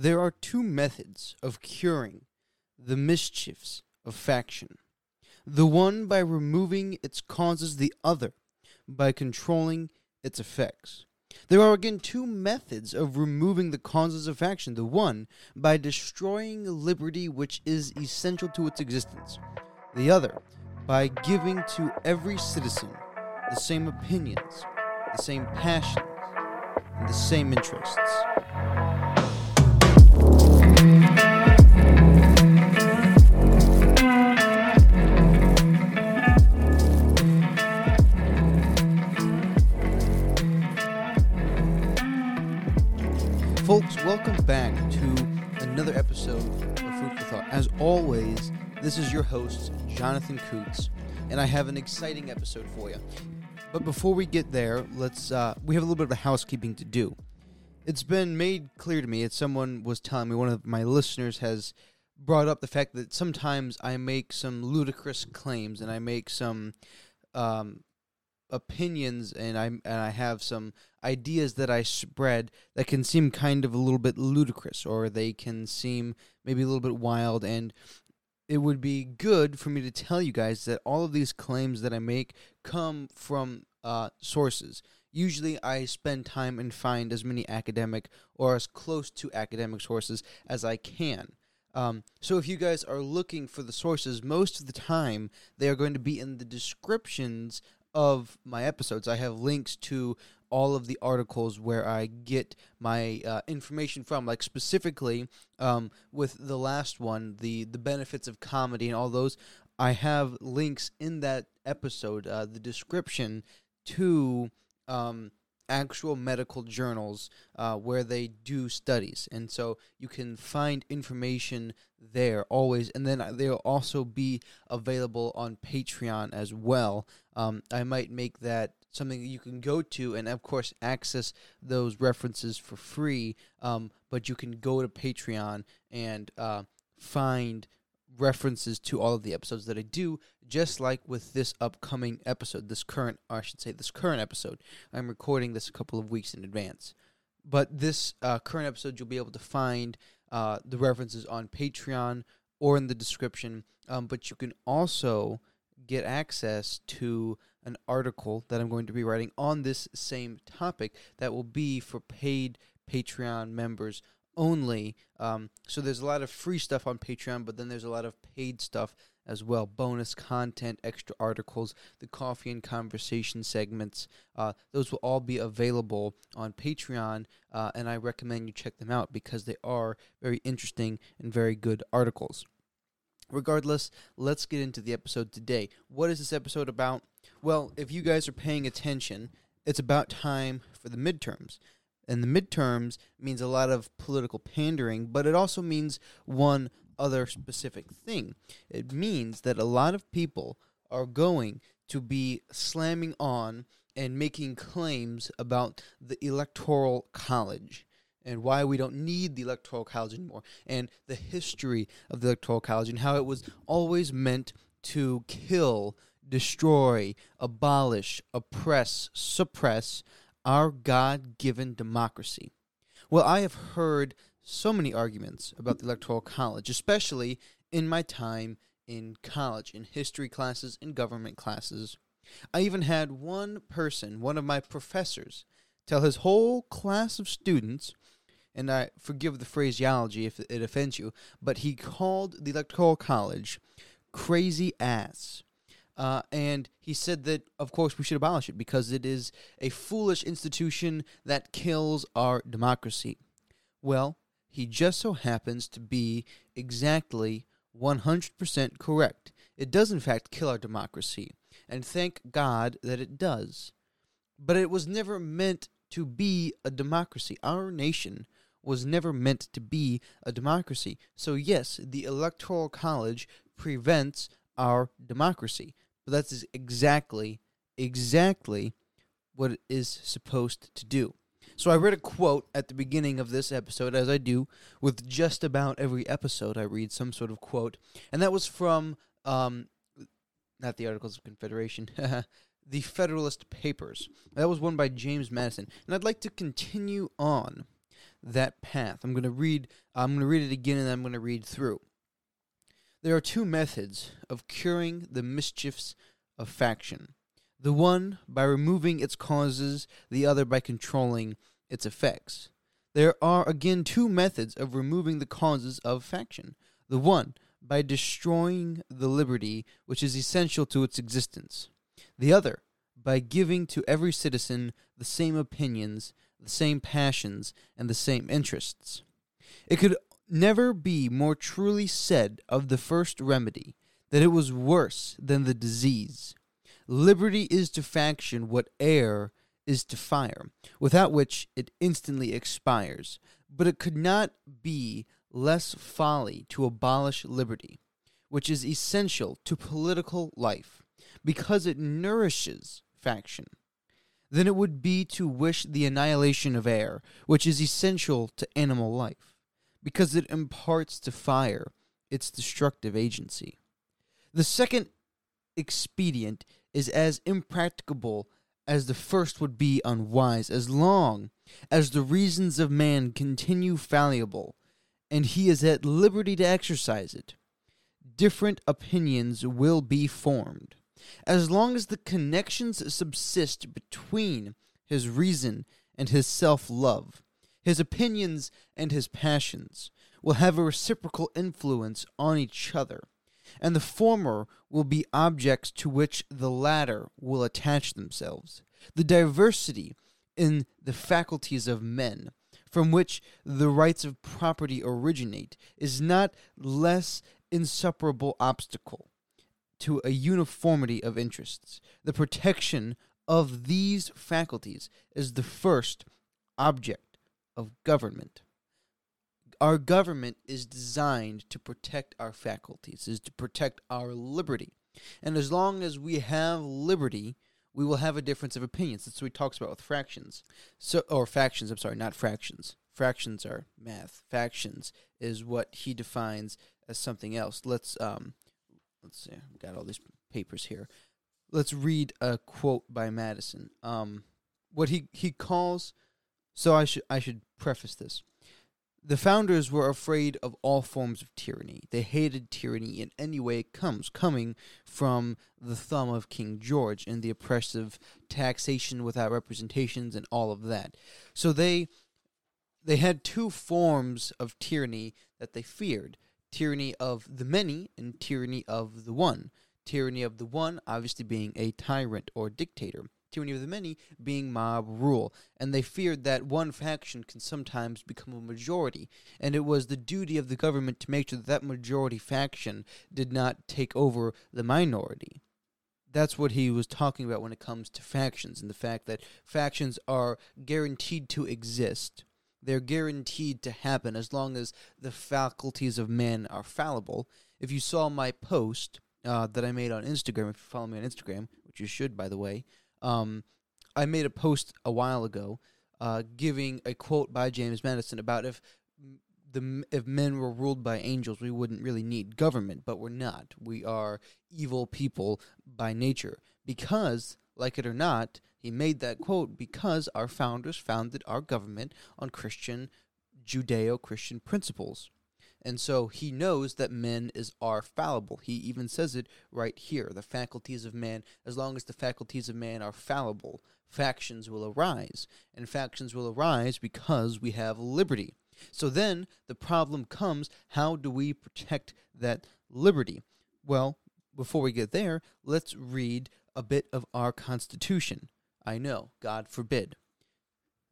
There are two methods of curing the mischiefs of faction the one by removing its causes, the other by controlling its effects. There are again two methods of removing the causes of faction the one by destroying liberty, which is essential to its existence, the other by giving to every citizen the same opinions, the same passions, and the same interests. Folks, welcome back to another episode of Food for Thought. As always, this is your host, Jonathan Coots, and I have an exciting episode for you. But before we get there, let's uh, we have a little bit of housekeeping to do. It's been made clear to me, as someone was telling me, one of my listeners has brought up the fact that sometimes I make some ludicrous claims and I make some um, opinions and I and I have some ideas that I spread that can seem kind of a little bit ludicrous or they can seem maybe a little bit wild and it would be good for me to tell you guys that all of these claims that I make come from uh, sources. Usually, I spend time and find as many academic or as close to academic sources as I can. Um, so, if you guys are looking for the sources, most of the time they are going to be in the descriptions of my episodes. I have links to all of the articles where I get my uh, information from, like specifically um, with the last one, the the benefits of comedy and all those. I have links in that episode, uh, the description to um, actual medical journals uh, where they do studies, and so you can find information there always. And then they'll also be available on Patreon as well. Um, I might make that something that you can go to and of course access those references for free um, but you can go to patreon and uh, find references to all of the episodes that i do just like with this upcoming episode this current i should say this current episode. I'm recording this a couple of weeks in advance. But this uh, current episode you'll be able to find uh, the references on patreon or in the description um, but you can also get access to an article that I'm going to be writing on this same topic that will be for paid Patreon members only. Um, so there's a lot of free stuff on Patreon, but then there's a lot of paid stuff as well bonus content, extra articles, the coffee and conversation segments. Uh, those will all be available on Patreon, uh, and I recommend you check them out because they are very interesting and very good articles. Regardless, let's get into the episode today. What is this episode about? Well, if you guys are paying attention, it's about time for the midterms. And the midterms means a lot of political pandering, but it also means one other specific thing. It means that a lot of people are going to be slamming on and making claims about the Electoral College and why we don't need the Electoral College anymore, and the history of the Electoral College and how it was always meant to kill, destroy, abolish, oppress, suppress our God given democracy. Well, I have heard so many arguments about the Electoral College, especially in my time in college, in history classes, in government classes. I even had one person, one of my professors, tell his whole class of students and I forgive the phraseology if it offends you, but he called the Electoral College crazy ass. Uh, and he said that, of course, we should abolish it because it is a foolish institution that kills our democracy. Well, he just so happens to be exactly 100% correct. It does, in fact, kill our democracy, and thank God that it does. But it was never meant to be a democracy. Our nation was never meant to be a democracy. So, yes, the Electoral College prevents our democracy. But that's exactly, exactly what it is supposed to do. So, I read a quote at the beginning of this episode, as I do with just about every episode. I read some sort of quote, and that was from, um, not the Articles of Confederation. the Federalist Papers. That was one by James Madison. And I'd like to continue on that path. I'm going to read I'm going to read it again and I'm going to read through. There are two methods of curing the mischiefs of faction. The one by removing its causes, the other by controlling its effects. There are again two methods of removing the causes of faction. The one by destroying the liberty which is essential to its existence. The other by giving to every citizen the same opinions, the same passions, and the same interests. It could never be more truly said of the first remedy that it was worse than the disease. Liberty is to faction what air is to fire, without which it instantly expires. But it could not be less folly to abolish liberty, which is essential to political life, because it nourishes faction, than it would be to wish the annihilation of air, which is essential to animal life, because it imparts to fire its destructive agency. The second expedient is as impracticable as the first would be unwise, as long as the reasons of man continue fallible, and he is at liberty to exercise it. Different opinions will be formed as long as the connections subsist between his reason and his self love, his opinions and his passions will have a reciprocal influence on each other, and the former will be objects to which the latter will attach themselves. The diversity in the faculties of men, from which the rights of property originate, is not less insuperable obstacle to a uniformity of interests. The protection of these faculties is the first object of government. Our government is designed to protect our faculties, is to protect our liberty. And as long as we have liberty, we will have a difference of opinions. That's what he talks about with fractions. So or factions, I'm sorry, not fractions. Fractions are math. Factions is what he defines as something else. Let's um let's see, I've got all these papers here. Let's read a quote by Madison. Um, what he he calls. So I should I should preface this. The founders were afraid of all forms of tyranny. They hated tyranny in any way it comes, coming from the thumb of King George and the oppressive taxation without representations and all of that. So they they had two forms of tyranny that they feared tyranny of the many and tyranny of the one. Tyranny of the one, obviously, being a tyrant or dictator. Tyranny of the many being mob rule. And they feared that one faction can sometimes become a majority. And it was the duty of the government to make sure that that majority faction did not take over the minority. That's what he was talking about when it comes to factions and the fact that factions are guaranteed to exist they're guaranteed to happen as long as the faculties of man are fallible. If you saw my post uh, that I made on Instagram, if you follow me on Instagram, which you should, by the way, um, I made a post a while ago uh, giving a quote by James Madison about if the if men were ruled by angels, we wouldn't really need government, but we're not. We are evil people by nature because, like it or not, he made that quote because our founders founded our government on Christian, Judeo Christian principles. And so he knows that men is are fallible. He even says it right here. The faculties of man, as long as the faculties of man are fallible, factions will arise. And factions will arise because we have liberty. So then the problem comes how do we protect that liberty? Well, before we get there, let's read a bit of our Constitution. I know, God forbid.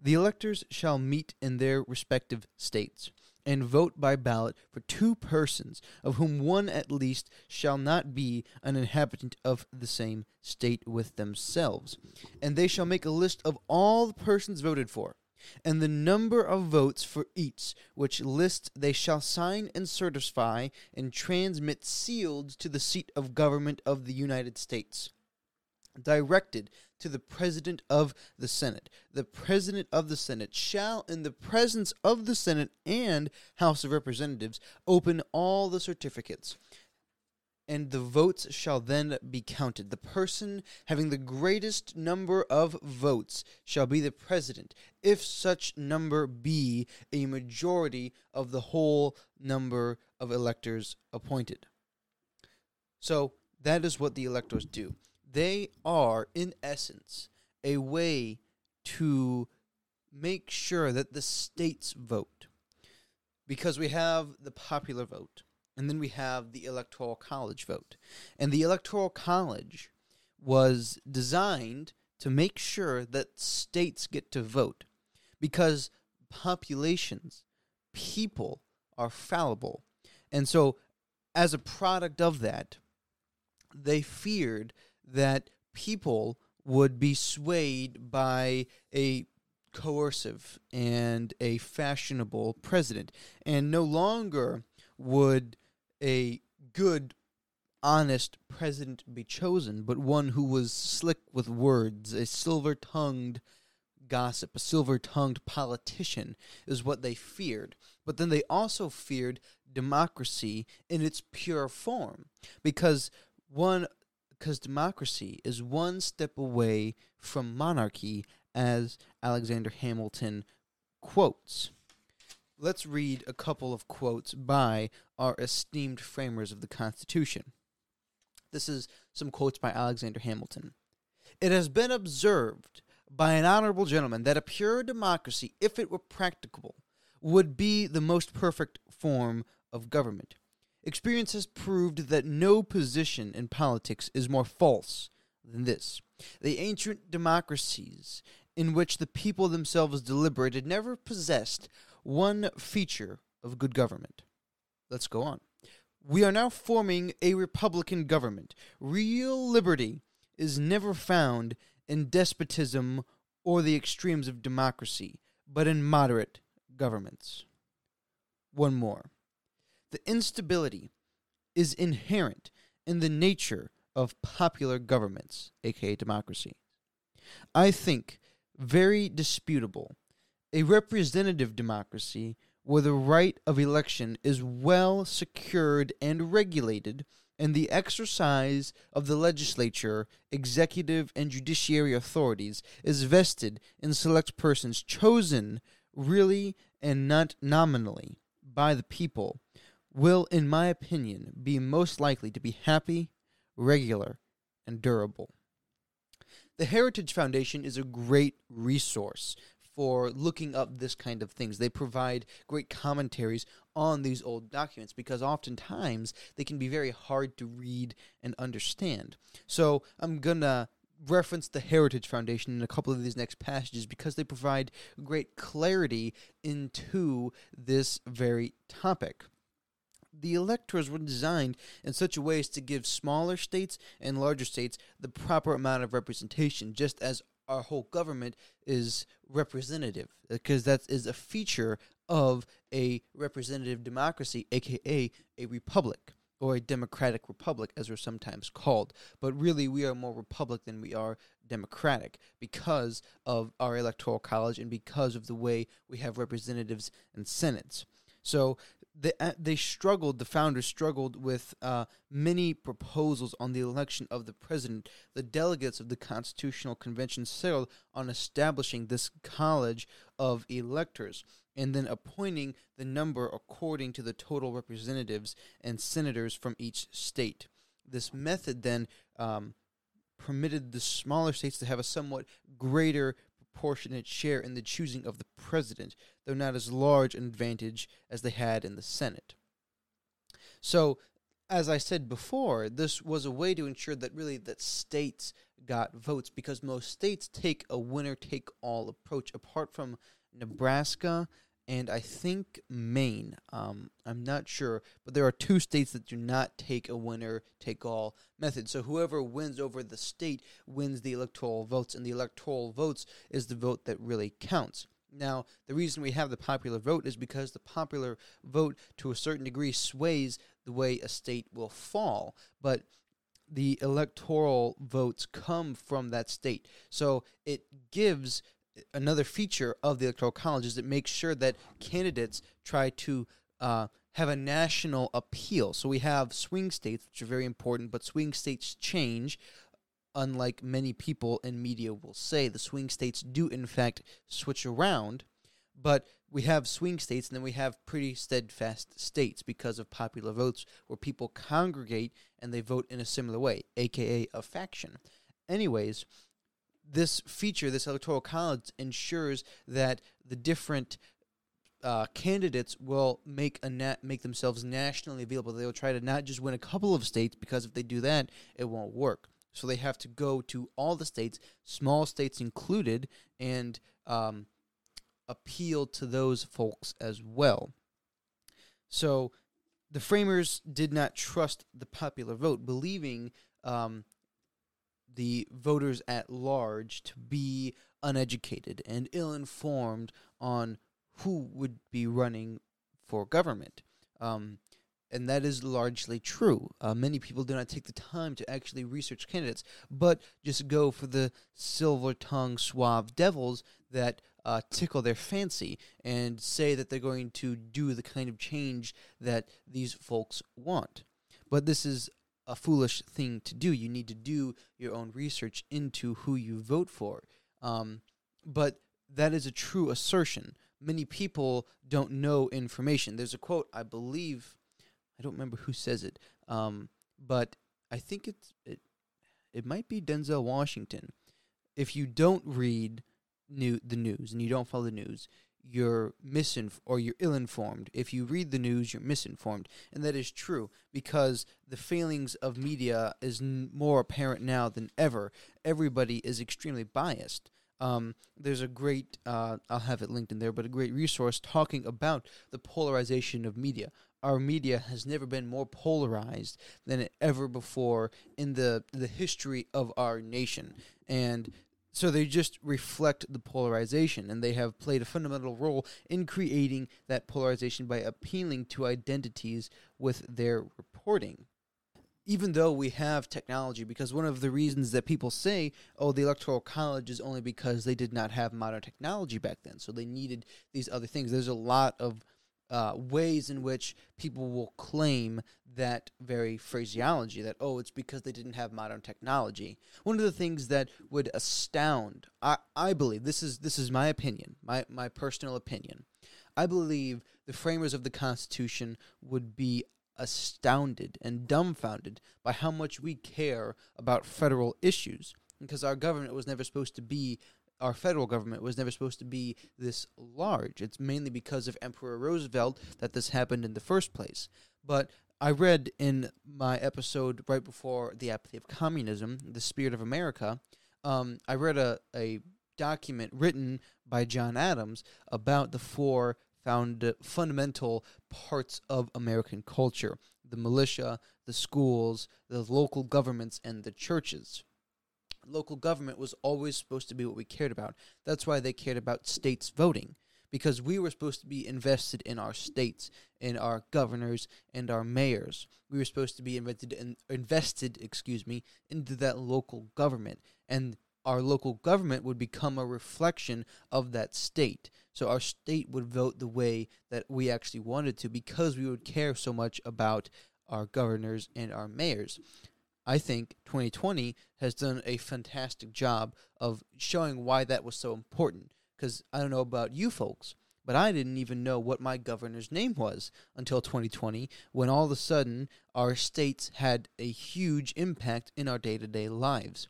The electors shall meet in their respective states, and vote by ballot for two persons, of whom one at least shall not be an inhabitant of the same state with themselves. And they shall make a list of all the persons voted for, and the number of votes for each, which list they shall sign and certify and transmit sealed to the seat of government of the United States directed to the President of the Senate. The President of the Senate shall, in the presence of the Senate and House of Representatives, open all the certificates. and the votes shall then be counted. The person having the greatest number of votes shall be the president, if such number be a majority of the whole number of electors appointed. So that is what the electors do. They are, in essence, a way to make sure that the states vote. Because we have the popular vote and then we have the Electoral College vote. And the Electoral College was designed to make sure that states get to vote because populations, people are fallible. And so, as a product of that, they feared that people would be swayed by a coercive and a fashionable president, and no longer would a good, honest president be chosen, but one who was slick with words, a silver tongued gossip, a silver tongued politician, is what they feared. But then they also feared democracy in its pure form, because one because democracy is one step away from monarchy, as Alexander Hamilton quotes let's read a couple of quotes by our esteemed framers of the Constitution. This is some quotes by Alexander Hamilton. It has been observed by an honorable gentleman that a pure democracy, if it were practicable, would be the most perfect form of government. Experience has proved that no position in politics is more false than this. The ancient democracies in which the people themselves deliberated never possessed one feature of good government. Let's go on. We are now forming a republican government. Real liberty is never found in despotism or the extremes of democracy, but in moderate governments. One more. The instability is inherent in the nature of popular governments, aka democracy. I think very disputable a representative democracy where the right of election is well secured and regulated, and the exercise of the legislature, executive, and judiciary authorities is vested in select persons chosen really and not nominally by the people, will, in my opinion, be most likely to be happy, regular, and durable. The Heritage Foundation is a great resource for looking up this kind of things. They provide great commentaries on these old documents because oftentimes they can be very hard to read and understand. So I'm going to reference the Heritage Foundation in a couple of these next passages because they provide great clarity into this very topic the electors were designed in such a way as to give smaller states and larger states the proper amount of representation, just as our whole government is representative because that is a feature of a representative democracy, aka a republic or a democratic republic, as we're sometimes called. But really, we are more republic than we are democratic because of our electoral college and because of the way we have representatives and senates. So they, uh, they struggled, the founders struggled with uh, many proposals on the election of the president. The delegates of the Constitutional Convention settled on establishing this college of electors and then appointing the number according to the total representatives and senators from each state. This method then um, permitted the smaller states to have a somewhat greater proportionate share in the choosing of the president, though not as large an advantage as they had in the Senate. So, as I said before, this was a way to ensure that really that states got votes because most states take a winner take all approach apart from Nebraska and I think Maine. Um, I'm not sure, but there are two states that do not take a winner take all method. So whoever wins over the state wins the electoral votes, and the electoral votes is the vote that really counts. Now, the reason we have the popular vote is because the popular vote, to a certain degree, sways the way a state will fall. But the electoral votes come from that state. So it gives another feature of the electoral college is it makes sure that candidates try to uh, have a national appeal. So we have swing states, which are very important, but swing states change. Unlike many people in media will say, the swing states do in fact switch around, but we have swing states and then we have pretty steadfast states because of popular votes where people congregate and they vote in a similar way, aka a faction. Anyways, this feature, this electoral college, ensures that the different uh, candidates will make a nat- make themselves nationally available. They will try to not just win a couple of states because if they do that, it won't work. So they have to go to all the states, small states included, and um, appeal to those folks as well. So the framers did not trust the popular vote, believing um, the voters at large to be uneducated and ill informed on who would be running for government. Um, and that is largely true. Uh, many people do not take the time to actually research candidates, but just go for the silver tongued, suave devils that uh, tickle their fancy and say that they're going to do the kind of change that these folks want. But this is a foolish thing to do. You need to do your own research into who you vote for. Um, but that is a true assertion. Many people don't know information. There's a quote, I believe, I don't remember who says it, um, but I think it's it, it might be Denzel Washington. If you don't read new the news and you don't follow the news, you're misinformed or you're ill-informed. If you read the news, you're misinformed, and that is true because the failings of media is n- more apparent now than ever. Everybody is extremely biased. Um, there's a great, uh, I'll have it linked in there, but a great resource talking about the polarization of media. Our media has never been more polarized than ever before in the the history of our nation, and so they just reflect the polarization, and they have played a fundamental role in creating that polarization by appealing to identities with their reporting. Even though we have technology, because one of the reasons that people say, oh, the Electoral College is only because they did not have modern technology back then, so they needed these other things. There's a lot of uh, ways in which people will claim that very phraseology that oh it's because they didn't have modern technology. One of the things that would astound i, I believe this is this is my opinion my, my personal opinion. I believe the framers of the constitution would be astounded and dumbfounded by how much we care about federal issues because our government was never supposed to be our federal government was never supposed to be this large. It's mainly because of Emperor Roosevelt that this happened in the first place. But I read in my episode right before The Apathy of Communism, The Spirit of America, um, I read a, a document written by John Adams about the four found fundamental parts of American culture the militia, the schools, the local governments, and the churches local government was always supposed to be what we cared about. That's why they cared about states voting because we were supposed to be invested in our states, in our governors and our mayors. We were supposed to be invested in, invested, excuse me, into that local government and our local government would become a reflection of that state. So our state would vote the way that we actually wanted to because we would care so much about our governors and our mayors. I think 2020 has done a fantastic job of showing why that was so important. Because I don't know about you folks, but I didn't even know what my governor's name was until 2020 when all of a sudden our states had a huge impact in our day to day lives.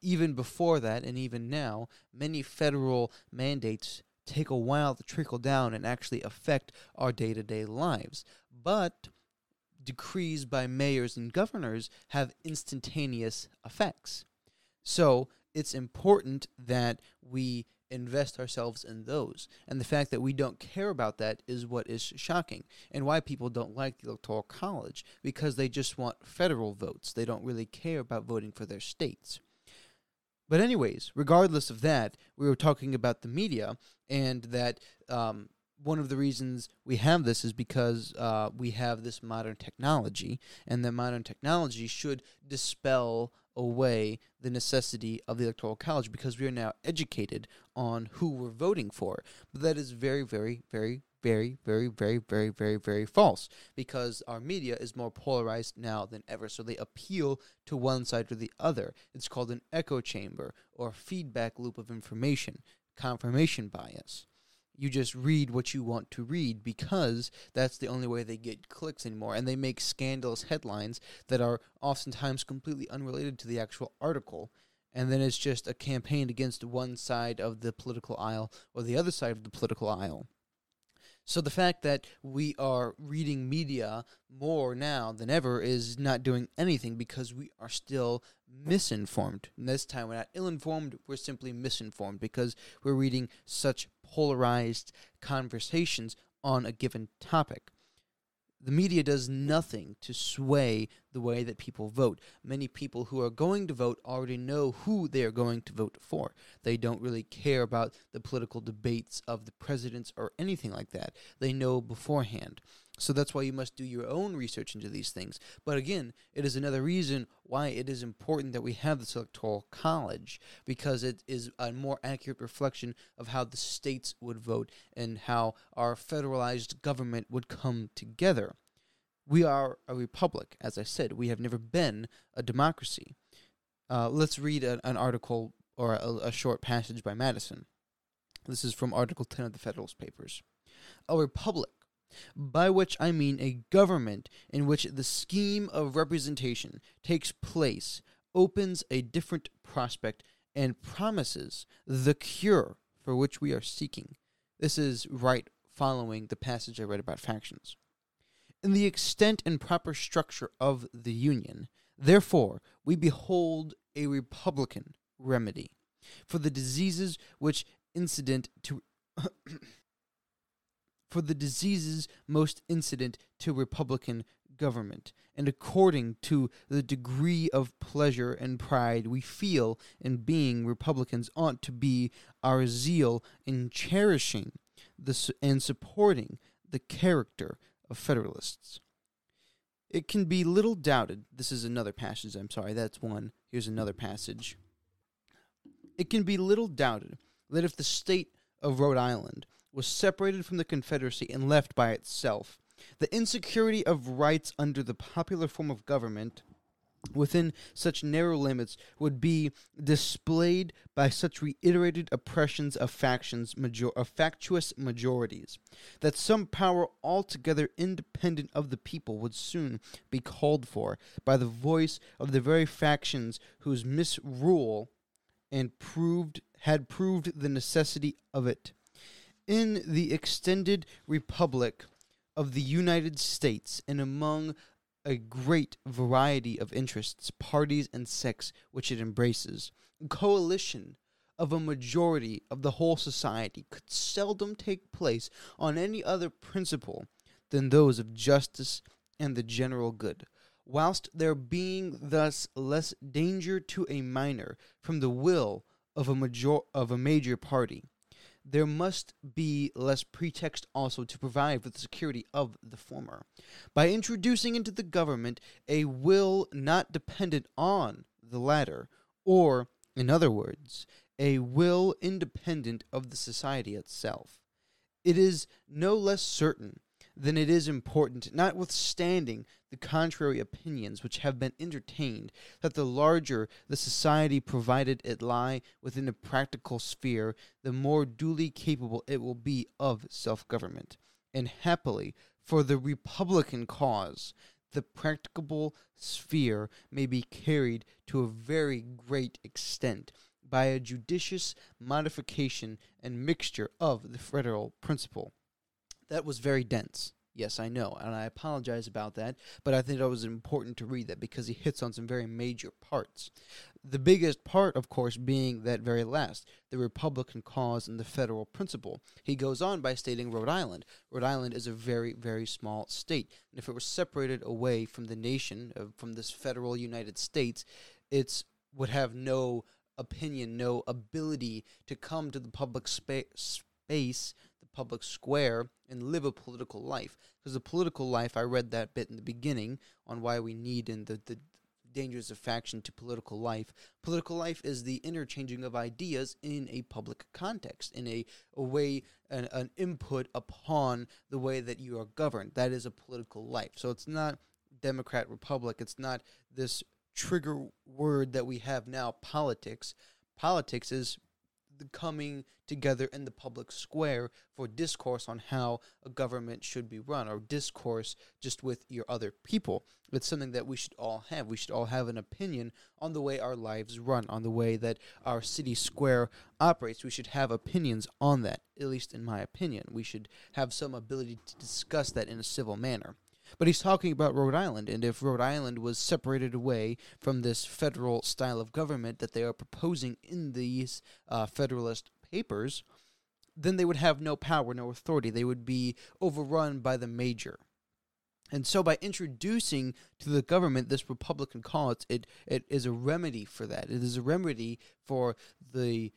Even before that, and even now, many federal mandates take a while to trickle down and actually affect our day to day lives. But decrees by mayors and governors have instantaneous effects. So it's important that we invest ourselves in those. And the fact that we don't care about that is what is shocking and why people don't like the Electoral College because they just want federal votes. They don't really care about voting for their states. But, anyways, regardless of that, we were talking about the media and that um, one of the reasons we have this is because uh, we have this modern technology, and the modern technology should dispel away the necessity of the electoral college because we are now educated on who we're voting for. But that is very, very, very, very, very, very, very, very, very false because our media is more polarized now than ever. So they appeal to one side or the other. It's called an echo chamber or feedback loop of information, confirmation bias. You just read what you want to read because that's the only way they get clicks anymore. And they make scandalous headlines that are oftentimes completely unrelated to the actual article and then it's just a campaign against one side of the political aisle or the other side of the political aisle. So the fact that we are reading media more now than ever is not doing anything because we are still misinformed. And this time we're not ill informed, we're simply misinformed because we're reading such polarized conversations on a given topic the media does nothing to sway the way that people vote. Many people who are going to vote already know who they are going to vote for. They don't really care about the political debates of the presidents or anything like that. They know beforehand. So that's why you must do your own research into these things. But again, it is another reason why it is important that we have this electoral college because it is a more accurate reflection of how the states would vote and how our federalized government would come together. We are a republic, as I said. We have never been a democracy. Uh, let's read a, an article or a, a short passage by Madison. This is from Article 10 of the Federalist Papers. A republic by which I mean a government in which the scheme of representation takes place, opens a different prospect, and promises the cure for which we are seeking. This is right following the passage I read about factions. In the extent and proper structure of the Union, therefore, we behold a republican remedy for the diseases which incident to for the diseases most incident to Republican government, and according to the degree of pleasure and pride we feel in being Republicans, ought to be our zeal in cherishing the, and supporting the character of Federalists. It can be little doubted, this is another passage, I'm sorry, that's one. Here's another passage. It can be little doubted that if the state of Rhode Island was separated from the Confederacy and left by itself. The insecurity of rights under the popular form of government within such narrow limits would be displayed by such reiterated oppressions of factions major- of factious majorities that some power altogether independent of the people would soon be called for by the voice of the very factions whose misrule and proved had proved the necessity of it in the extended republic of the United States and among a great variety of interests, parties, and sects which it embraces. Coalition of a majority of the whole society could seldom take place on any other principle than those of justice and the general good, whilst there being thus less danger to a minor from the will of a major of a major party there must be less pretext also to provide for the security of the former. By introducing into the government a will not dependent on the latter, or, in other words, a will independent of the society itself. It is no less certain than it is important, notwithstanding the contrary opinions which have been entertained, that the larger the society provided it lie within the practical sphere, the more duly capable it will be of self government. And happily, for the Republican cause, the practicable sphere may be carried to a very great extent by a judicious modification and mixture of the federal principle. That was very dense. Yes, I know, and I apologize about that, but I think it was important to read that because he hits on some very major parts. The biggest part, of course, being that very last, the Republican cause and the federal principle. He goes on by stating Rhode Island. Rhode Island is a very, very small state, and if it were separated away from the nation, uh, from this federal United States, it would have no opinion, no ability to come to the public spa- space public square and live a political life. Because the political life, I read that bit in the beginning on why we need and the, the dangers of faction to political life. Political life is the interchanging of ideas in a public context, in a, a way, an, an input upon the way that you are governed. That is a political life. So it's not Democrat Republic. It's not this trigger word that we have now, politics. Politics is the coming together in the public square for discourse on how a government should be run or discourse just with your other people. It's something that we should all have. We should all have an opinion on the way our lives run, on the way that our city square operates. We should have opinions on that, at least in my opinion. We should have some ability to discuss that in a civil manner. But he's talking about Rhode Island, and if Rhode Island was separated away from this federal style of government that they are proposing in these uh, Federalist Papers, then they would have no power, no authority. They would be overrun by the major. And so, by introducing to the government this Republican cause, it, it is a remedy for that. It is a remedy for the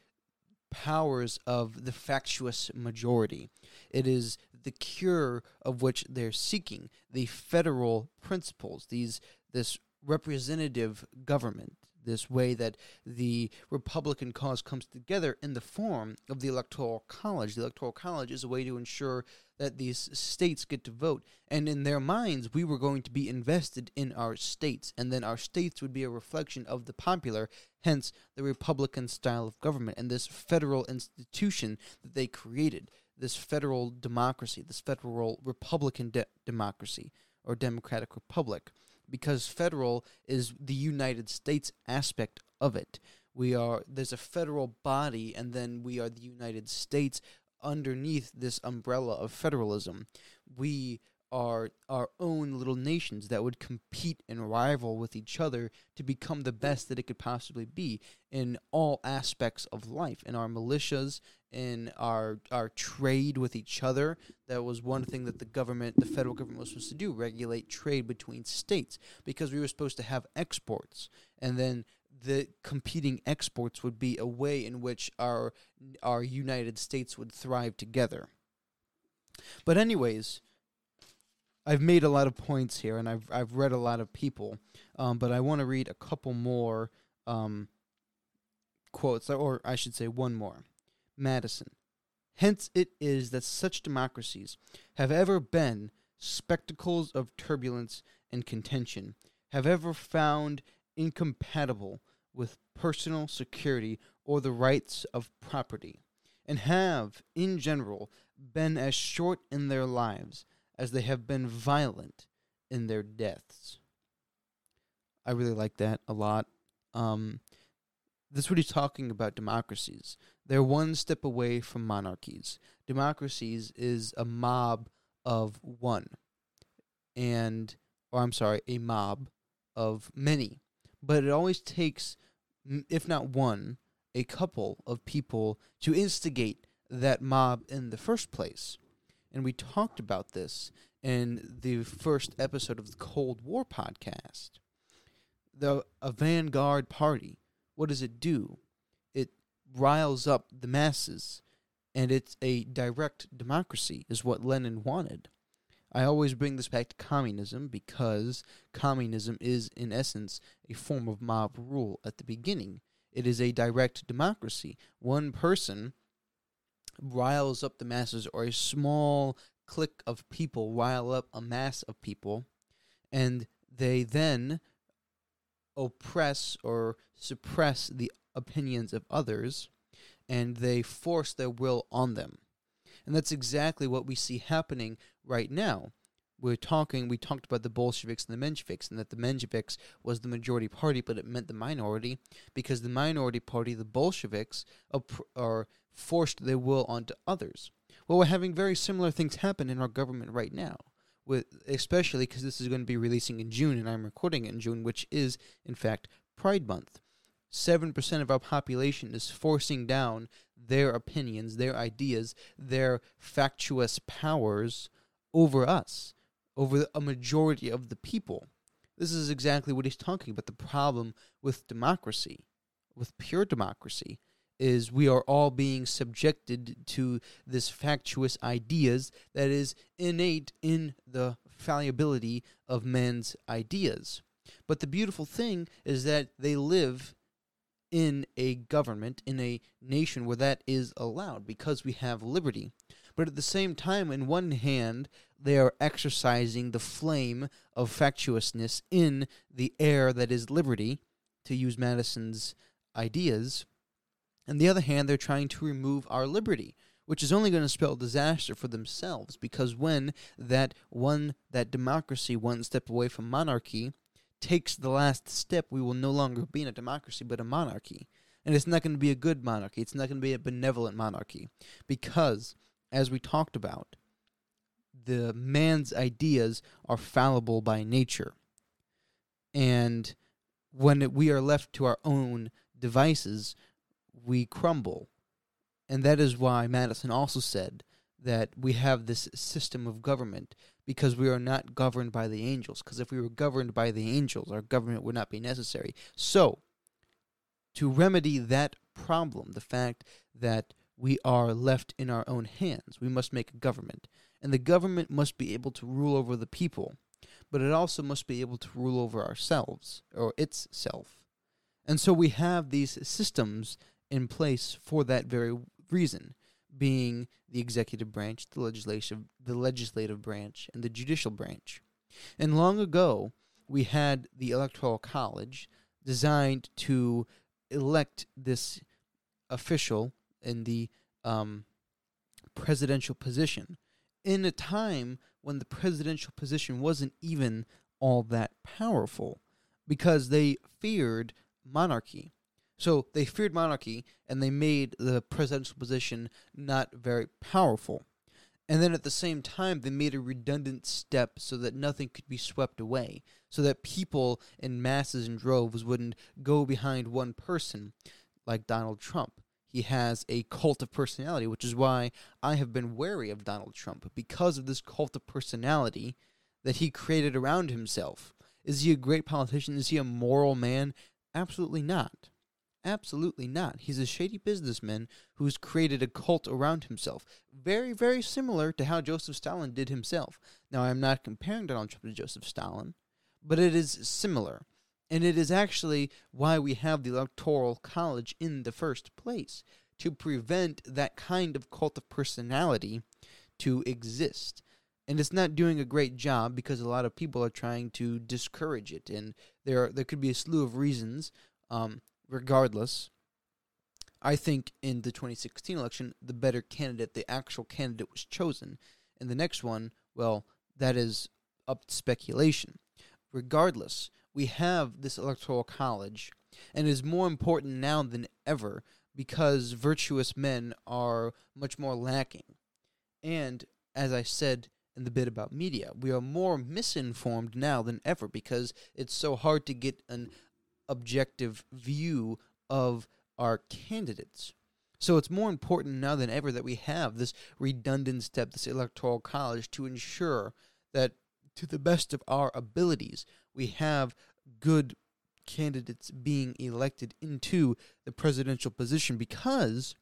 powers of the factious majority. It is the cure of which they're seeking, the federal principles, these this representative government, this way that the Republican cause comes together in the form of the Electoral College. The Electoral College is a way to ensure that these states get to vote. And in their minds, we were going to be invested in our states, and then our states would be a reflection of the popular, hence the Republican style of government and this federal institution that they created, this federal democracy, this federal Republican de- democracy or democratic republic because federal is the United States aspect of it. We are there's a federal body and then we are the United States underneath this umbrella of federalism. We are our own little nations that would compete and rival with each other to become the best that it could possibly be in all aspects of life in our militias in our our trade with each other that was one thing that the government the federal government was supposed to do regulate trade between states because we were supposed to have exports and then the competing exports would be a way in which our our United States would thrive together. But anyways, I've made a lot of points here, and I've I've read a lot of people, um, but I want to read a couple more um, quotes, or I should say one more. Madison. Hence it is that such democracies have ever been spectacles of turbulence and contention, have ever found incompatible with personal security or the rights of property, and have, in general, been as short in their lives as they have been violent in their deaths. I really like that a lot. Um, that's what he's talking about democracies. They're one step away from monarchies. Democracies is a mob of one, and, or I'm sorry, a mob of many. But it always takes if not one, a couple of people to instigate that mob in the first place. And we talked about this in the first episode of the Cold War podcast. The a vanguard party, what does it do? It riles up the masses and it's a direct democracy is what Lenin wanted. I always bring this back to communism because communism is, in essence, a form of mob rule at the beginning. It is a direct democracy. One person riles up the masses, or a small clique of people rile up a mass of people, and they then oppress or suppress the opinions of others, and they force their will on them. And that's exactly what we see happening right now. We're talking, we talked about the Bolsheviks and the Mensheviks, and that the Mensheviks was the majority party, but it meant the minority, because the minority party, the Bolsheviks, are forced their will onto others. Well, we're having very similar things happen in our government right now, with especially because this is going to be releasing in June, and I'm recording it in June, which is, in fact, Pride Month. 7% of our population is forcing down their opinions, their ideas, their factious powers over us, over a majority of the people. This is exactly what he's talking about. The problem with democracy, with pure democracy, is we are all being subjected to this factious ideas that is innate in the fallibility of men's ideas. But the beautiful thing is that they live in a government, in a nation where that is allowed because we have liberty. But at the same time, in one hand, they are exercising the flame of factiousness in the air that is liberty, to use Madison's ideas. On the other hand, they're trying to remove our liberty, which is only going to spell disaster for themselves because when that one that democracy one step away from monarchy takes the last step, we will no longer be in a democracy but a monarchy. And it's not going to be a good monarchy. It's not going to be a benevolent monarchy. Because, as we talked about, the man's ideas are fallible by nature. And when we are left to our own devices, we crumble. And that is why Madison also said that we have this system of government because we are not governed by the angels. Because if we were governed by the angels, our government would not be necessary. So, to remedy that problem, the fact that we are left in our own hands, we must make a government. And the government must be able to rule over the people, but it also must be able to rule over ourselves, or itself. And so we have these systems in place for that very reason being the executive branch, the legislative, the legislative branch, and the judicial branch. And long ago, we had the Electoral College designed to elect this official in the um, presidential position in a time when the presidential position wasn't even all that powerful because they feared monarchy. So they feared monarchy and they made the presidential position not very powerful. And then at the same time, they made a redundant step so that nothing could be swept away, so that people in masses and droves wouldn't go behind one person like Donald Trump. He has a cult of personality, which is why I have been wary of Donald Trump because of this cult of personality that he created around himself. Is he a great politician? Is he a moral man? Absolutely not. Absolutely not. He's a shady businessman who's created a cult around himself. Very, very similar to how Joseph Stalin did himself. Now, I'm not comparing Donald Trump to Joseph Stalin, but it is similar. And it is actually why we have the Electoral College in the first place to prevent that kind of cult of personality to exist. And it's not doing a great job because a lot of people are trying to discourage it. And there, are, there could be a slew of reasons. Um, regardless, I think in the 2016 election, the better candidate, the actual candidate, was chosen. And the next one, well, that is up to speculation. Regardless, we have this electoral college, and it is more important now than ever because virtuous men are much more lacking. And as I said in the bit about media, we are more misinformed now than ever because it's so hard to get an objective view of our candidates. So it's more important now than ever that we have this redundant step, this electoral college, to ensure that to the best of our abilities, we have good candidates being elected into the presidential position because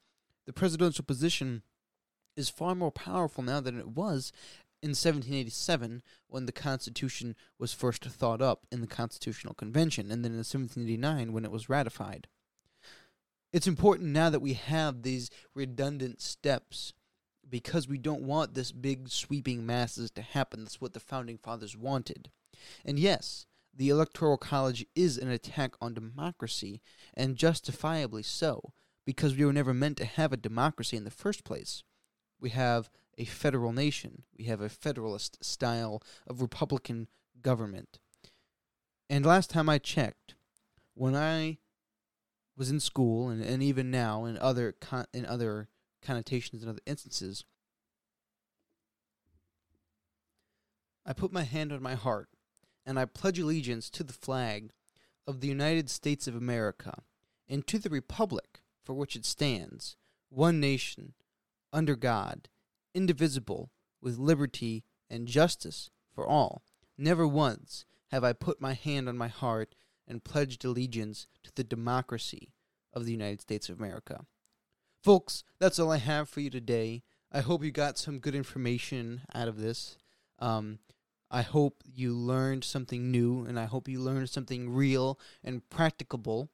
the presidential position is far more powerful now than it was in 1787 when the Constitution was first thought up in the Constitutional Convention, and then in 1789 when it was ratified. It's important now that we have these redundant steps because we don't want this big sweeping masses to happen. That's what the founding fathers wanted. And yes, the Electoral College is an attack on democracy, and justifiably so, because we were never meant to have a democracy in the first place. We have a federal nation. We have a federalist style of republican government. And last time I checked, when I was in school and, and even now in other con- in other connotations and other instances, I put my hand on my heart and I pledge allegiance to the flag of the United States of America and to the republic for which it stands, one nation, under God, indivisible, with liberty and justice for all. Never once have I put my hand on my heart and pledged allegiance to the democracy of the United States of America. Folks, that's all I have for you today. I hope you got some good information out of this. Um, I hope you learned something new, and I hope you learned something real and practicable.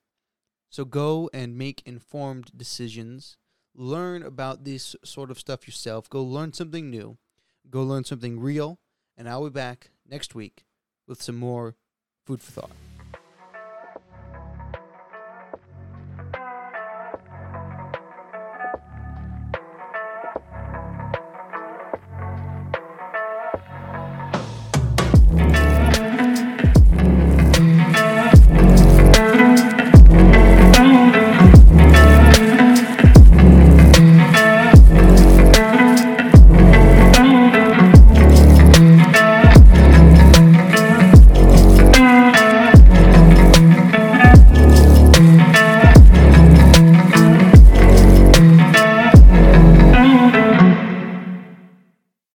So go and make informed decisions. Learn about this sort of stuff yourself. Go learn something new. Go learn something real. And I'll be back next week with some more food for thought.